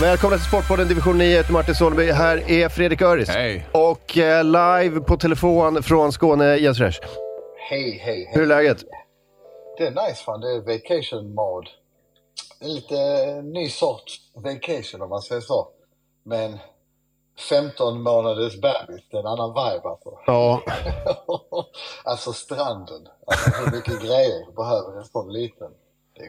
Välkomna till Sportpodden Division 9. Jag heter Martin Solberg. Här är Fredrik Öris. Hej. Och eh, live på telefon från Skåne, Jens Resch. Hej, hej, hej. Hur är läget? Det är nice fan, det är vacation mode. En lite ny sorts vacation om man säger så. Men 15 månaders bebis, det är en annan vibe alltså. Ja, alltså stranden. Alltså hur mycket grejer behöver en sån liten?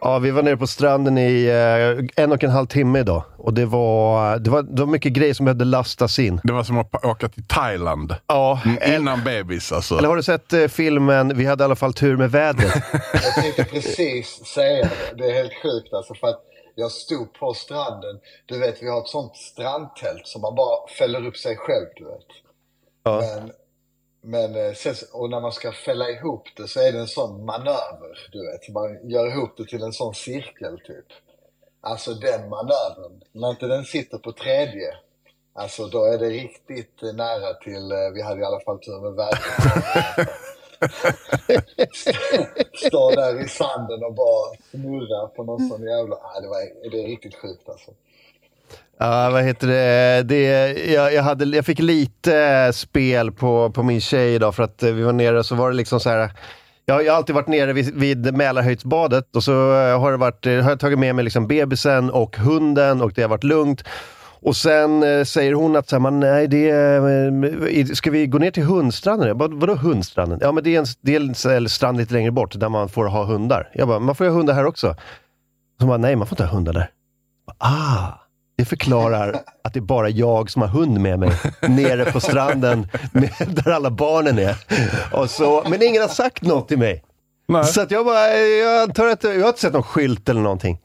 Ja, vi var nere på stranden i eh, en och en halv timme idag. Och det var, det, var, det var mycket grejer som behövde lastas in. Det var som att åka till Thailand. Ja, Innan bebis alltså. eller har du sett eh, filmen Vi hade i alla fall tur med vädret? Jag tänkte precis säga det. Det är helt sjukt alltså för att jag stod på stranden. Du vet, vi har ett sånt strandtält som man bara fäller upp sig själv, du vet. Ja. Men, men eh, sen, och när man ska fälla ihop det så är det en sån manöver, du vet. Man gör ihop det till en sån cirkel, typ. Alltså den manövern, när inte den sitter på tredje, alltså då är det riktigt nära till, eh, vi hade i alla fall tur med vädret. Står där i sanden och bara snurrar på någon sån jävla... Ja, det, var, det är riktigt sjukt alltså. Ja, vad heter det? det jag, jag, hade, jag fick lite eh, spel på, på min tjej idag för att eh, vi var nere och så var det liksom så här. Jag, jag har alltid varit nere vid, vid Mälarhöjdsbadet och så eh, har, det varit, har jag tagit med mig liksom bebisen och hunden och det har varit lugnt. Och sen eh, säger hon att så här, man, nej, det är, ska vi gå ner till hundstranden? Jag bara, vadå hundstranden? Ja, men det är en, det är en strand lite längre bort där man får ha hundar. Jag bara, man får ha hundar här också. Så bara, nej, man får inte ha hundar där. Ah, det förklarar att det är bara jag som har hund med mig nere på stranden med, där alla barnen är. Och så, men ingen har sagt något till mig. Nej. Så att jag bara, jag antar att, jag har inte sett någon skylt eller någonting.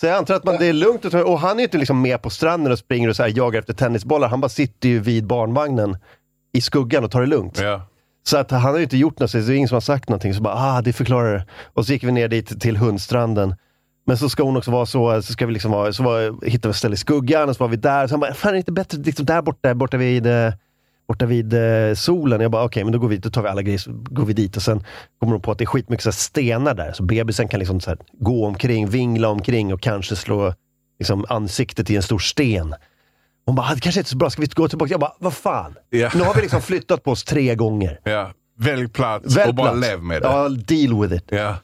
Så jag antar att man, det är lugnt och, och han är ju inte liksom med på stranden och springer och så jagar efter tennisbollar. Han bara sitter ju vid barnvagnen i skuggan och tar det lugnt. Ja. Så att han har ju inte gjort något, så det är ingen som har sagt någonting. Så bara, ah, det förklarar det. Och så gick vi ner dit till hundstranden. Men så ska hon också vara så, så ska vi liksom vara, så var, hittade vi ett ställe i skuggan och så var vi där. Så han bara, fan är det inte bättre liksom där borta, borta vid, eh, borta vid eh, solen? Jag bara, okej, men då går vi, då tar vi alla grejer, så går vi dit och sen kommer de på att det är skitmycket så stenar där. Så bebisen kan liksom så här, gå omkring, vingla omkring och kanske slå liksom, ansiktet i en stor sten. Hon bara, "Ah, det kanske inte är så bra, ska vi gå tillbaka? Jag bara, vad fan? Ja. Nu har vi liksom flyttat på oss tre gånger. ja. Välj plats Välj och bara plats. lev med det. Ja, deal with it. Ja.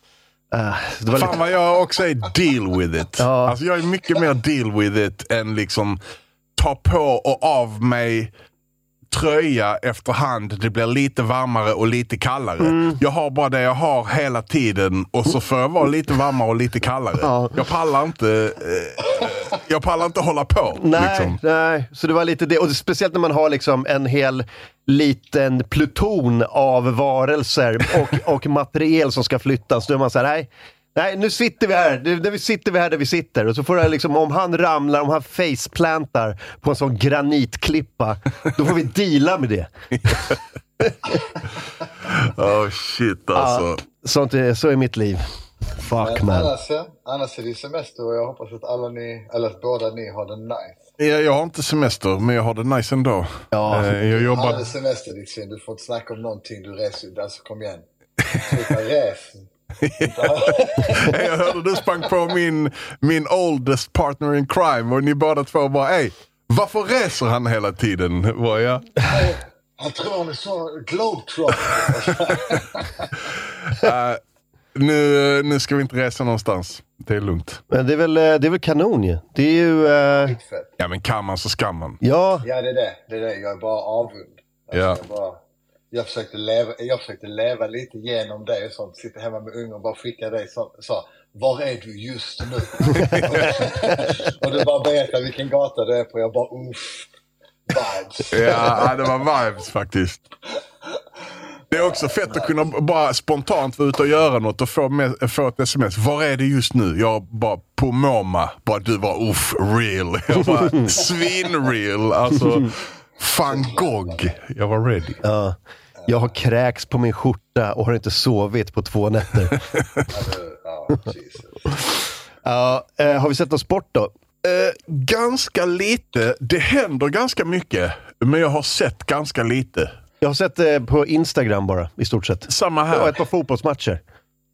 Uh, Fan lite, vad jag också är deal with it. Ja. Alltså jag är mycket mer deal with it än liksom ta på och av mig tröja efterhand. Det blir lite varmare och lite kallare. Mm. Jag har bara det jag har hela tiden och så får jag vara lite varmare och lite kallare. Ja. Jag pallar inte eh, Jag pallar inte hålla på. nej, Liksom. nej, så det var lite det. Och speciellt när man har liksom en hel liten pluton av varelser och, och materiel som ska flyttas. Då är man så här, nej. Nej, nu sitter vi här. Nu nu sitter vi här där vi sitter. Och så får jag liksom, om han ramlar, om han faceplantar på en sån granitklippa, då får vi deala med det. Oh shit alltså. Sånt är, så är mitt liv. Fuck man. annars, ja, annars är det semester och jag hoppas att alla ni, eller att båda ni har det nice. Jag, jag har inte semester, men jag har det nice ändå. Ja. Eh, jag jobbar... semester ditt svin, du får inte snacka om någonting, du reser Alltså kom igen. Sluta res. jag hörde du sprang på min, min oldest partner in crime och ni båda två bara ey, varför reser han hela tiden? Var jag. Han tror han är så globetrotter. Eh, nu, nu ska vi inte resa någonstans. Det är lugnt. Men det är väl, eh, det är väl kanon ju. Det är ju... Skitfett. Ja men kan man så ska man. ja, Ja det är det, det är det. Jag är bara avund. Alltså, Ja. jag, bara, jag, försökte leva, jag försökte leva lite genom det och sånt. Sitta hemma med ungen och bara skicka dig så, så var är du just nu? och du bara berättar vilken gata du är på. Jag bara uff. Vibes. Ja, det var vibes faktiskt. Det är också fett att kunna bara spontant vara ute och göra något och få, med, få ett sms. Var är det just nu? Jag bara på MoMA. Bara du var uff, real. Jag bara svin-real. Alltså, van Gogh. Jag var ready. ja. Jag har kräks på min skjorta och har inte sovit på två nätter. Ja, eh, har vi sett någon sport då? Eh, ganska lite. Det händer ganska mycket. Men jag har sett ganska lite. Jag har sett det på Instagram bara, i stort sett. Samma här. ett par fotbollsmatcher.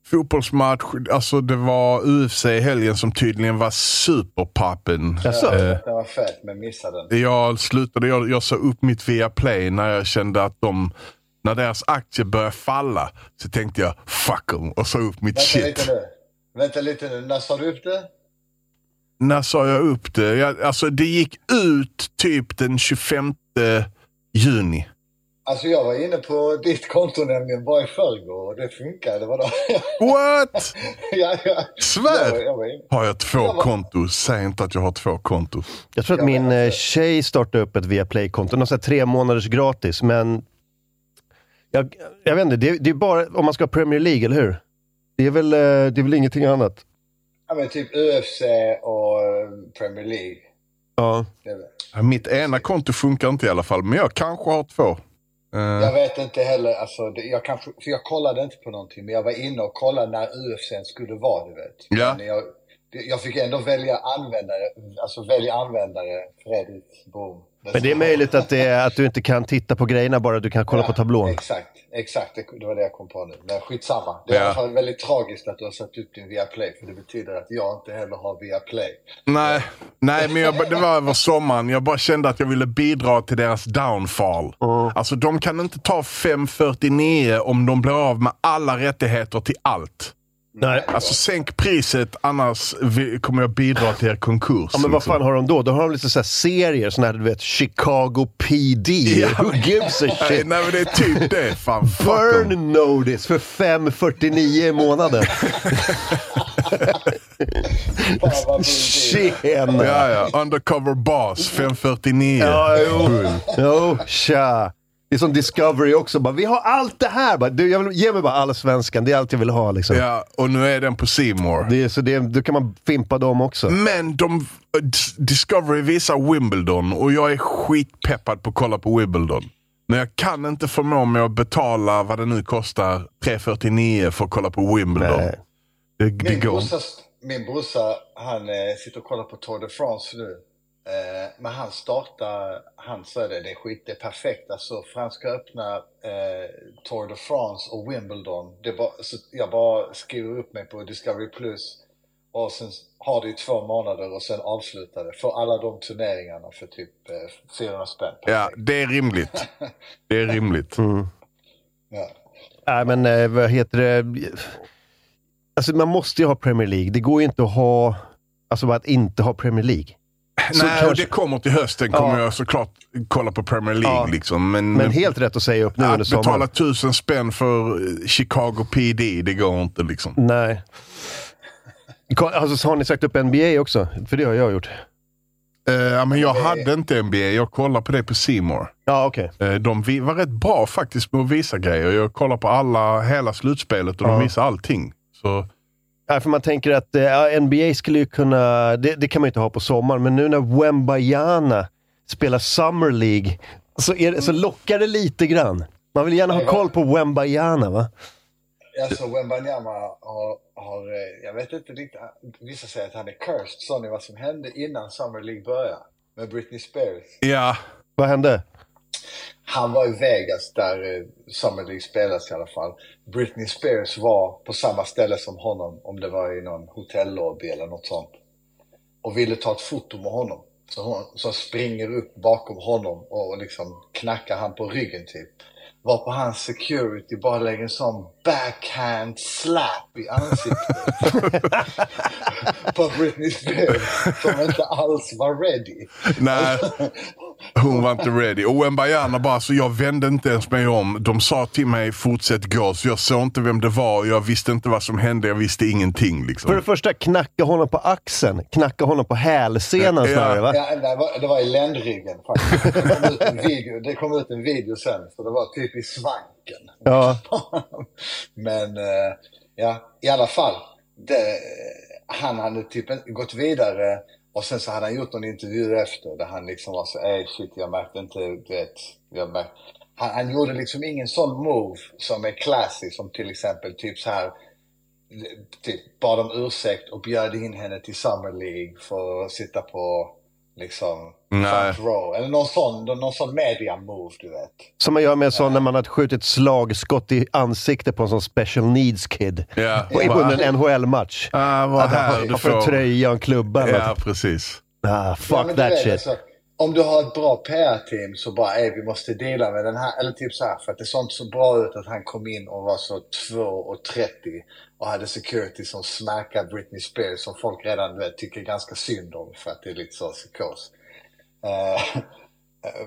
Fotbollsmatch. Alltså det var UFC i helgen som tydligen var superpappen. Jaså? Eh, Den var fet, men missade den. jag slutade, jag, jag sa upp mitt Viaplay när jag kände att de, när deras aktie började falla, så tänkte jag fuck them och sa upp mitt Vänta shit. lite nu. Vänta lite nu. När sa du upp det? När sa jag upp det? Jag, alltså det gick ut typ den 25 juni. Alltså jag var inne på ditt konto nämligen bara i förrgår och det funkade. Vadå? What? ja, ja. Jag, Svär! var- jag var inne. Har jag två Jag var- konton? Säg inte att jag har två konton. Jag tror att Ja, min men eh, alltså- tjej startade upp ett Viaplay-konto, här tre månaders gratis, men jag, jag vet inte, det, det är bara om man ska ha Premier League, eller hur? Det är väl, eh, det är väl ingenting annat? Ja, men typ UFC och eh, Premier League. Ja. Det är väl- Ja, Mitt ena konto funkar inte i alla fall, men jag kanske har två. Eh, Jag vet inte heller, alltså, det, jag kanske, för jag kollade inte på någonting, men jag var inne och kollade när UFC skulle vara, du vet. Ja. Men jag, jag fick ändå välja användare, alltså välja användare, Fredrik, boom. Men det är möjligt att, det är, att du inte kan titta på grejerna bara, du kan kolla på tablån. Exakt, exakt. Det, det var det jag kom på nu. Men skitsamma. Det är Ja. i alla fall väldigt tragiskt att du har satt upp din Viaplay, för det betyder att jag inte heller har Viaplay. Nej, nej men jag, det var över sommaren. Jag bara kände att jag ville bidra till deras downfall. Alltså de kan inte ta 549 om de blir av med alla rättigheter till allt. Nej. Alltså sänk priset annars kommer jag bidra till er konkurs. Ja, men vad liksom. fan har de då? Då har de lite så här serier, såna här du vet, Chicago PD. Ja. Who gives a shit? nej men det är typ det. Fan. Burn notice för 549 i månaden. Tjena! Ja, ja. Undercover boss, 549. Ja, jo. Jo, tja. Det är som Discovery också. Bara, vi har allt det här. Bara, du, jag vill, ge mig bara allsvenskan. Det är allt jag vill ha. Liksom. Ja, och nu är den på C More. Det är, så det, då kan man fimpa dem också. Men de, Discovery visar Wimbledon och jag är skitpeppad på att kolla på Wimbledon. Men jag kan inte förmå mig att betala vad det nu kostar, 349 för att kolla på Wimbledon. Nej. Det, det Min går brorsa, min brorsa, han eh, sitter och kollar på Tour de France nu. Eh, men han startar, han sa det, det är skit, det är perfekt alltså. För han ska öppna eh, Tour de France och Wimbledon. Det bara, så jag bara skriver upp mig på Discovery Plus. Och sen har det i två månader och sen avslutar det. För alla de turneringarna för typ eh, 400 spänn. Ja, det är rimligt. Det är rimligt. Ja. Nej, men eh, vad heter det? Alltså, man måste ju ha Premier League. Det går ju inte att ha... Alltså bara att inte ha Premier League. Så Nej, kanske- det kommer till hösten kommer Ja. jag såklart kolla på Premier League. Ja. Liksom. Men, Men helt rätt att säga upp nu under att betala sommaren. tusen spänn för eh, Chicago PD, det går inte liksom. Nej. Alltså, så har ni sagt upp NBA också? För det har jag gjort. Ja, men jag hade inte NBA, jag kollade på det på More. Ja, okej. Eh, De var rätt bra faktiskt med att visa grejer. Jag kollar på alla, hela slutspelet och de Ja. visar allting. Så, Ja, för man tänker att eh, ja, NBA skulle ju kunna, det, det kan man ju inte ha på sommaren, men nu när Wembayana spelar Summer League så, är det, så lockar det lite grann. Man vill gärna ha koll på Wembayana va? Alltså Wembanyama har, har, eh, jag vet inte riktigt, vissa säger att han är cursed. Sa ni vad som hände innan Summer League började? Med Britney Spears. ja, Vad hände? Han var i Vegas där eh, Summer League spelas i alla fall. Britney Spears var på samma ställe som honom, om det var i någon hotellobby eller något sånt. Och ville ta ett foto med honom. Så hon så springer upp bakom honom och liksom knackar han på ryggen typ. Varpå hans security bara lägger en sån backhand slap i ansiktet. på Britney Spears. Som inte alls var ready. nej. Hon var inte ready. Och Wembayana bara, så jag vände inte ens mig om. De sa till mig fortsätt gå, så jag såg inte vem det var. Jag visste inte vad som hände, jag visste ingenting. För Liksom. det första, knacka honom på axeln. Knacka honom på hälsenan Ja. snarare va? Ja, det, var, det var i ländryggen faktiskt. Det kom, ut en video, det kom ut en video sen, så det var typ i svanken. Ja. Men eh, ja, i alla fall. Det, han hade typ gått vidare och sen så hade han gjort någon intervju efter där han liksom var så eh shit jag märkte inte, du vet. Jag märkte, han, han gjorde liksom ingen sån move som är classy som till exempel typ så här typ bad om ursäkt och bjöd in henne till Summer League för att sitta på liksom Nej. front row. Eller någon sån, någon sån media move, du vet. Som man gör med sån när man har skjutit slagskott i ansiktet på en sån special needs kid. Ja. Och under en NHL-match. Ah, vad du får en tröja och en klubba Ja, något. precis. Ah, Ja, fuck du that vet, shit. alltså, om du har ett bra PR-team så bara, ey, vi måste dela med den här. Eller typ så här, för att det såg inte så bra ut att han kom in och var så 2,30 och hade security som smackade Britney Spears som folk redan vet, tycker ganska synd om för att det är lite så psykos. Eh, eh,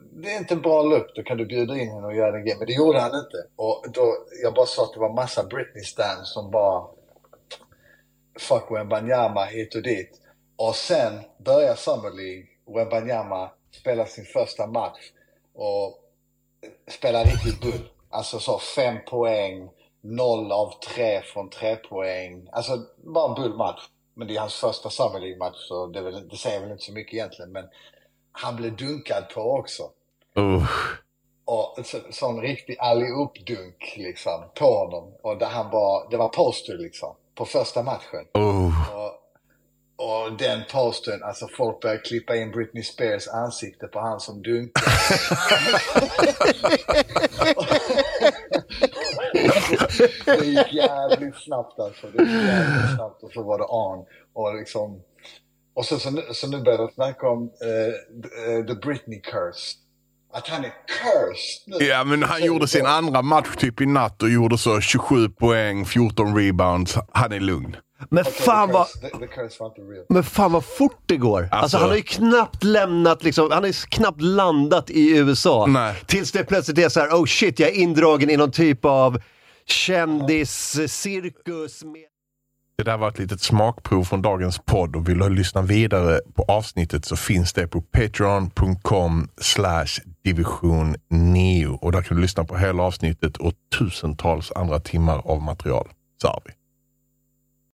det är inte en bra look, då kan du bjuda in henne och göra en grej. Men det gjorde han inte. Och då, jag bara sa att det var massa Britney-stands som bara fuck Wembanyama hit och dit. Och sen börjar Summer League. Wembanyama spelar sin första match och spelar riktigt bull. Alltså så fem poäng, noll av tre från tre poäng. Alltså bara en bullmatch. Men det är hans första Summer League-match så det, väl, det säger väl inte så mycket egentligen. Men han blev dunkad på också. Uh. Och så, sån riktig allihop-dunk liksom på honom. Och där han var, det var poster liksom. På första matchen. Uh. Och, och den posten, alltså folk började klippa in Britney Spears ansikte på han som dunkar. det gick jävligt snabbt alltså. Det gick jävligt snabbt och så var det on. Och liksom... Och så, så, nu, så nu börjar de snacka om uh, the Britney curse. Att han är cursed nu. Ja, men han gjorde sin andra match typ i natt och gjorde så 27 poäng, 14 rebounds. Han är lugn. Men Okej, fan the, vad... Men fan vad fort det går. Alltså, Alltså- han har ju knappt lämnat, liksom, han har ju knappt landat i USA. Nej. Tills det plötsligt är så här, oh shit, jag är indragen i någon typ av kändiscirkus. Med... Det där var ett litet smakprov från dagens podd och vill du lyssna vidare på avsnittet så finns det på patreon.com slash division 9 och där kan du lyssna på hela avsnittet och tusentals andra timmar av material. Så har vi.